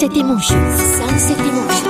Sunset Emotions. Sunset Emotions.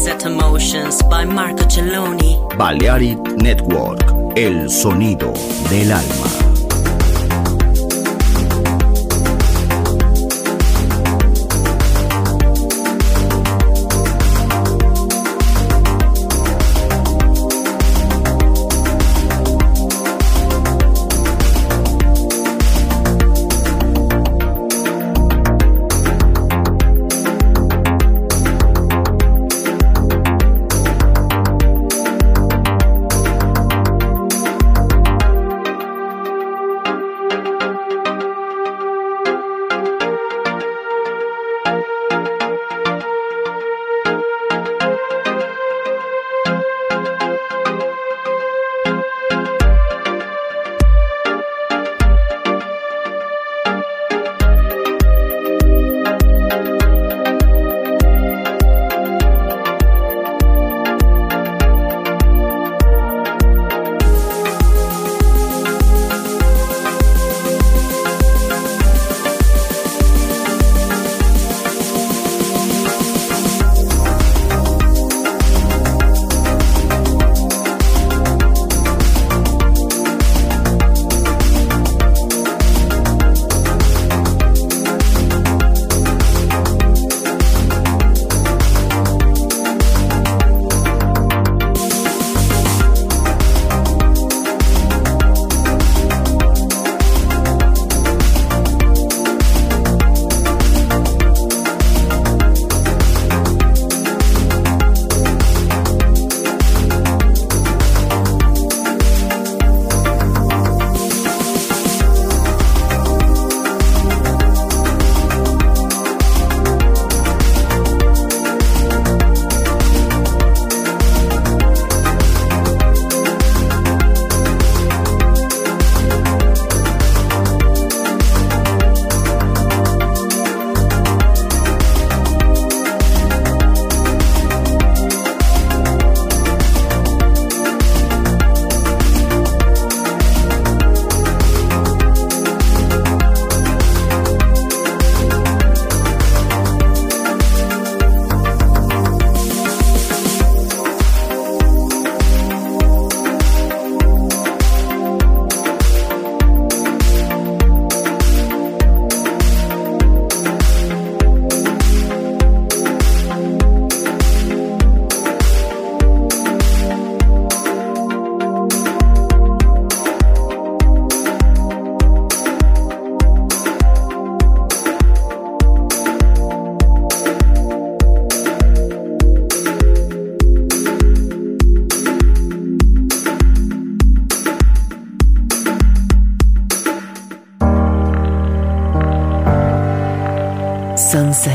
Sunset Emotions by Marco Celloni. Balearic Network, el sonido del alma.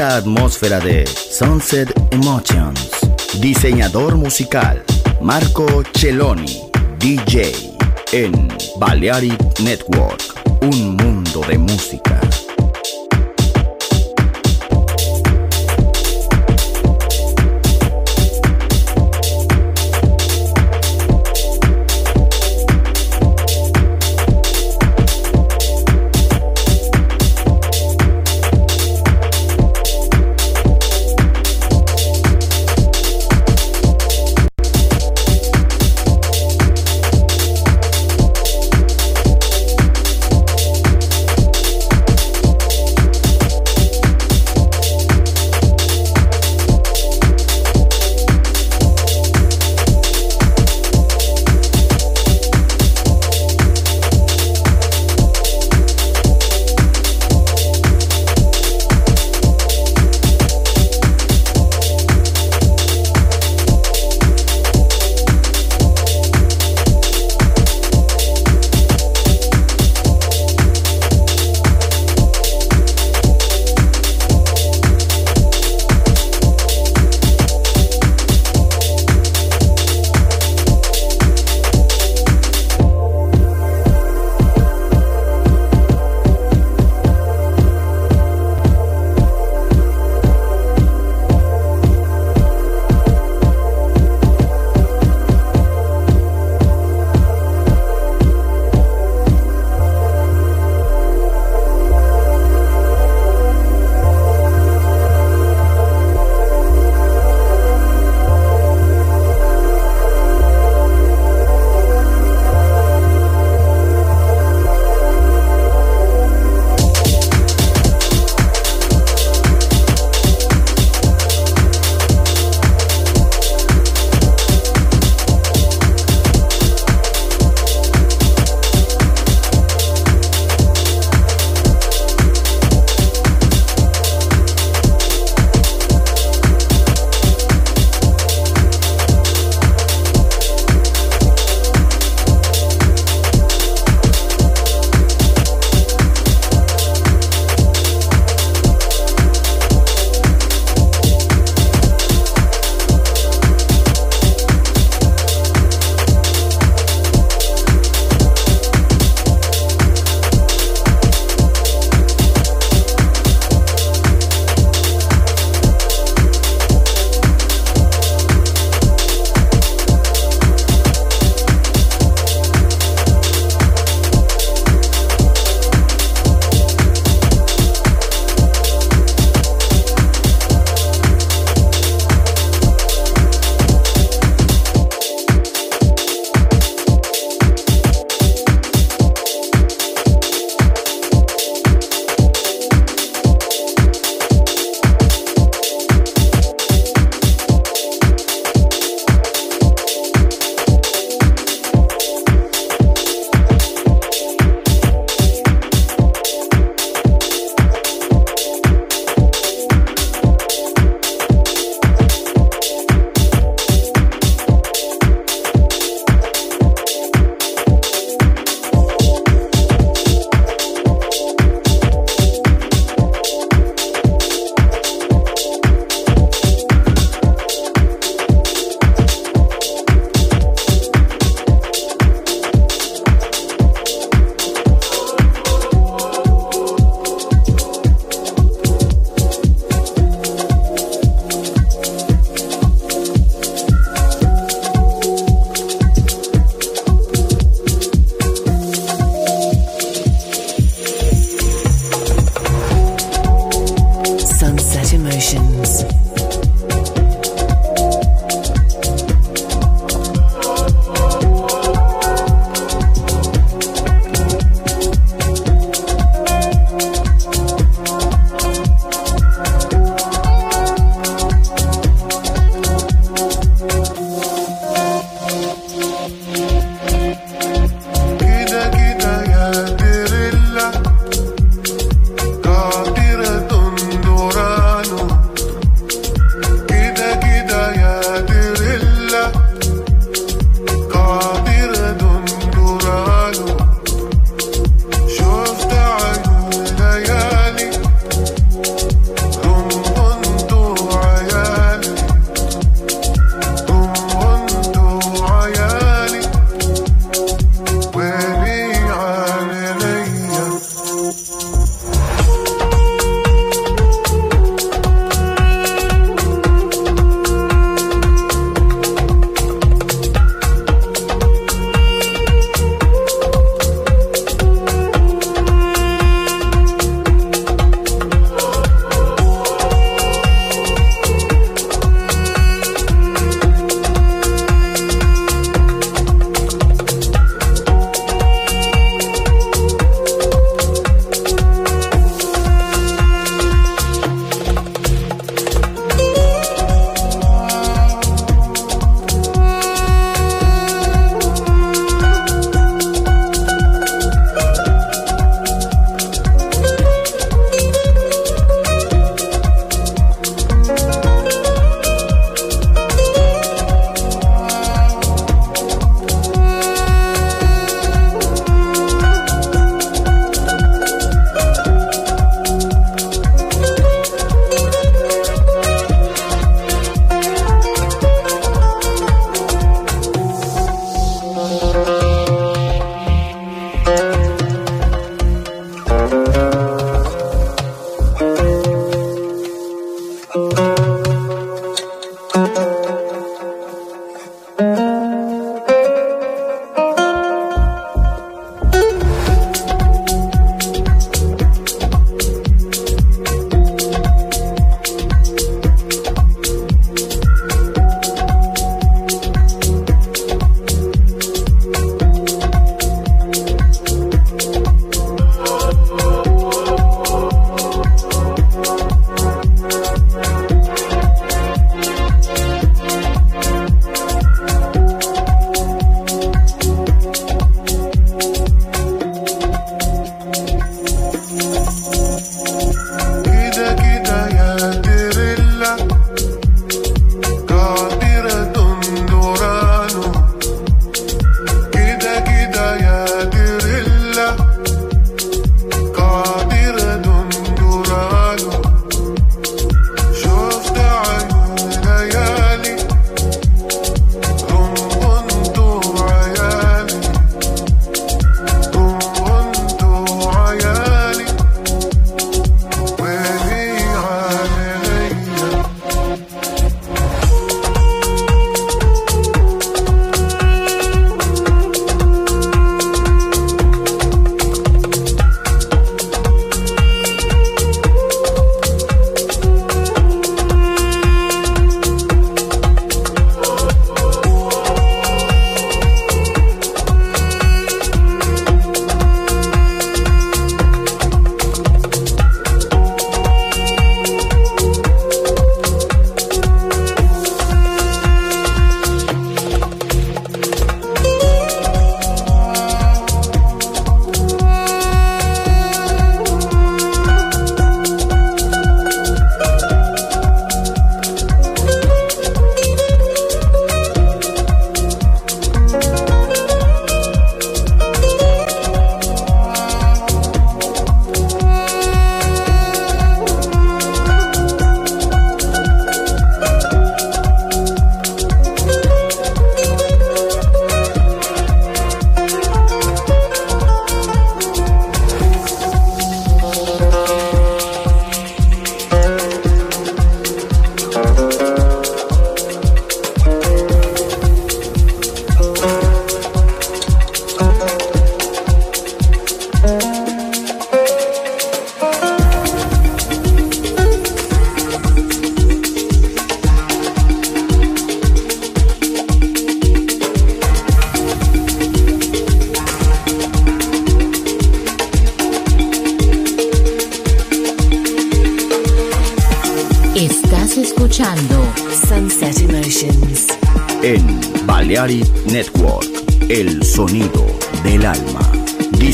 La atmósfera de Sunset Emotions. Diseñador musical Marco Celloni, DJ en Balearic Network, un mundo de música.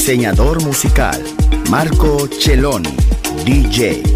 Diseñador musical, Marco Celloni, DJ.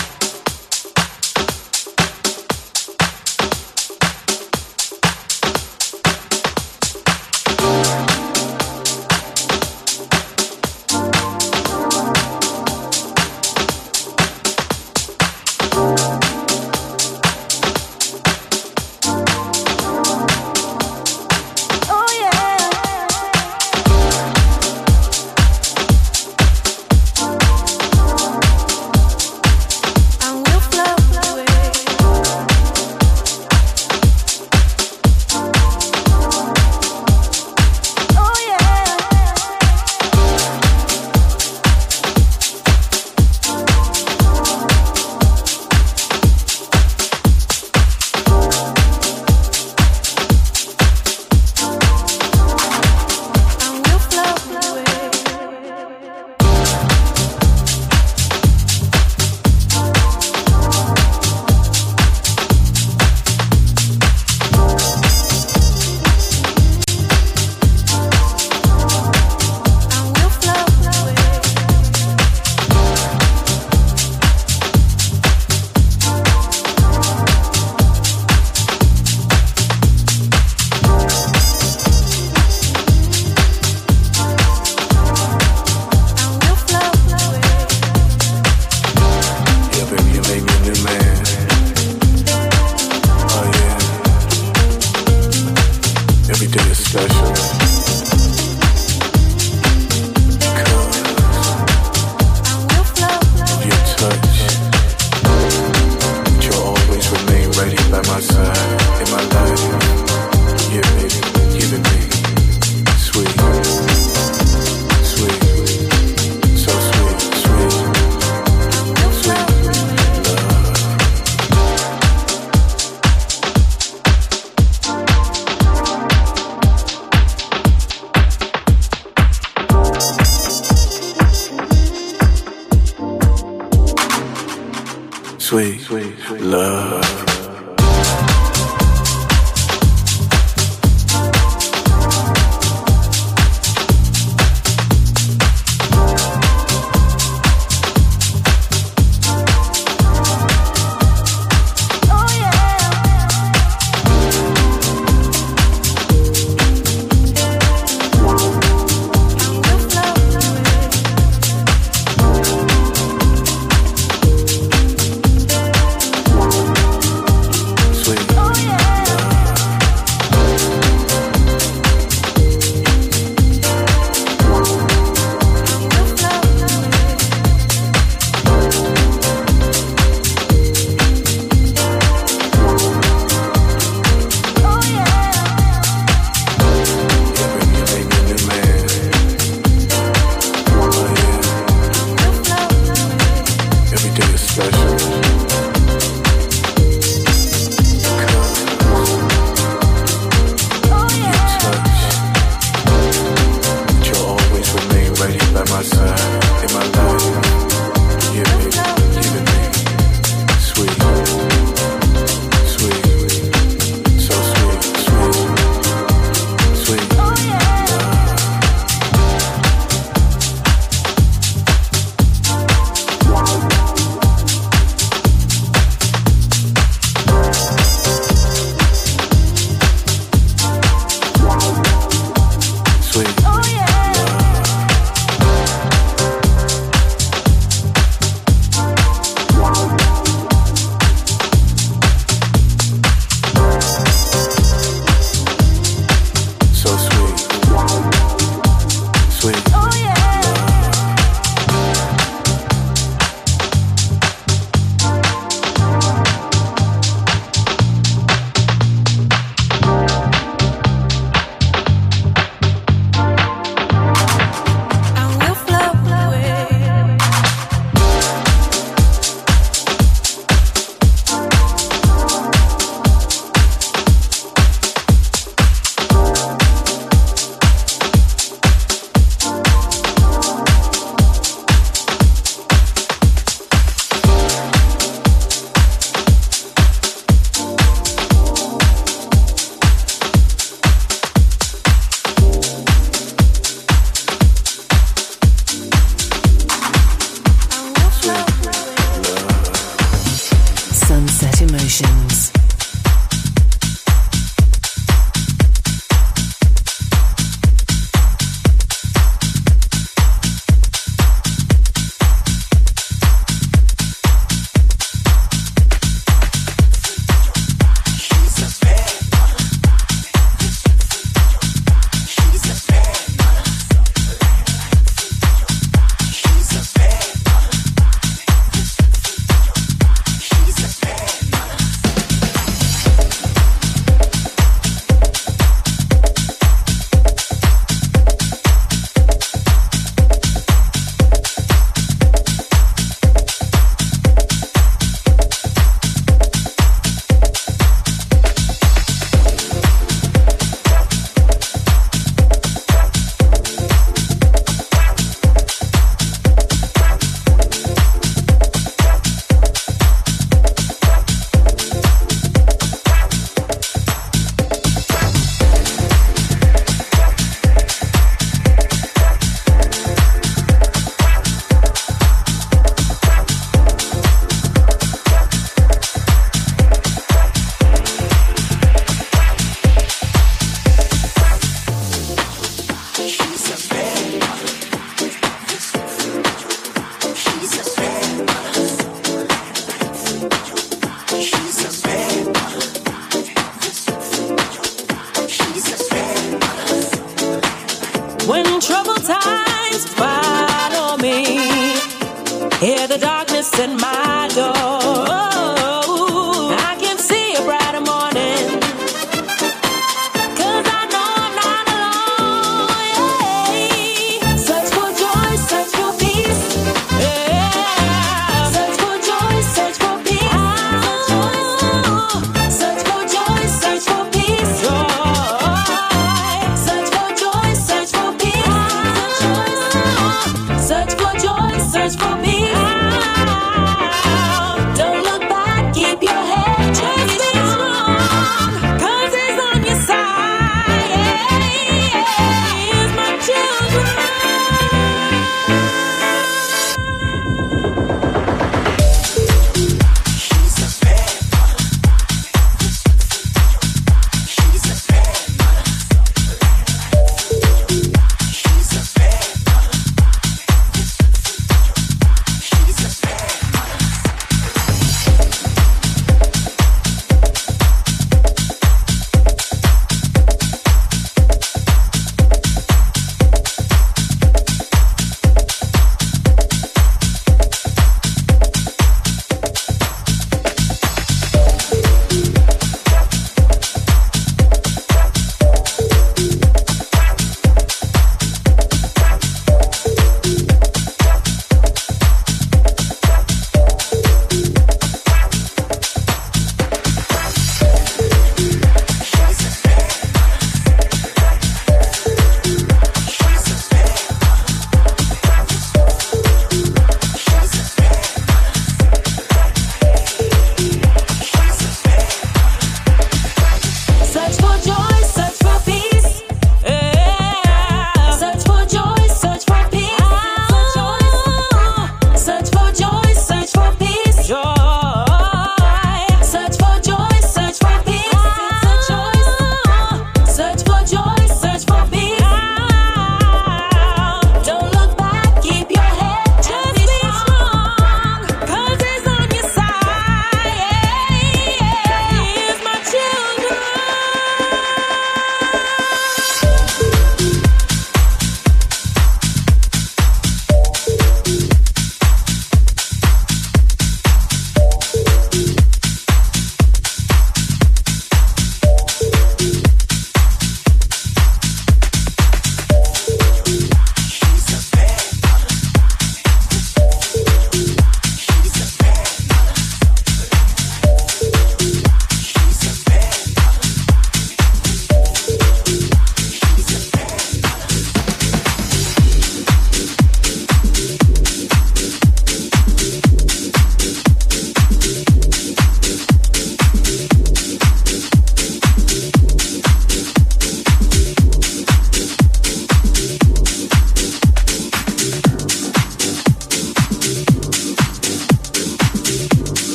Sweet, love.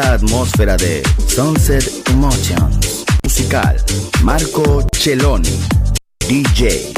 Atmósfera de Sunset Emotions. Musical. Marco Celloni. DJ.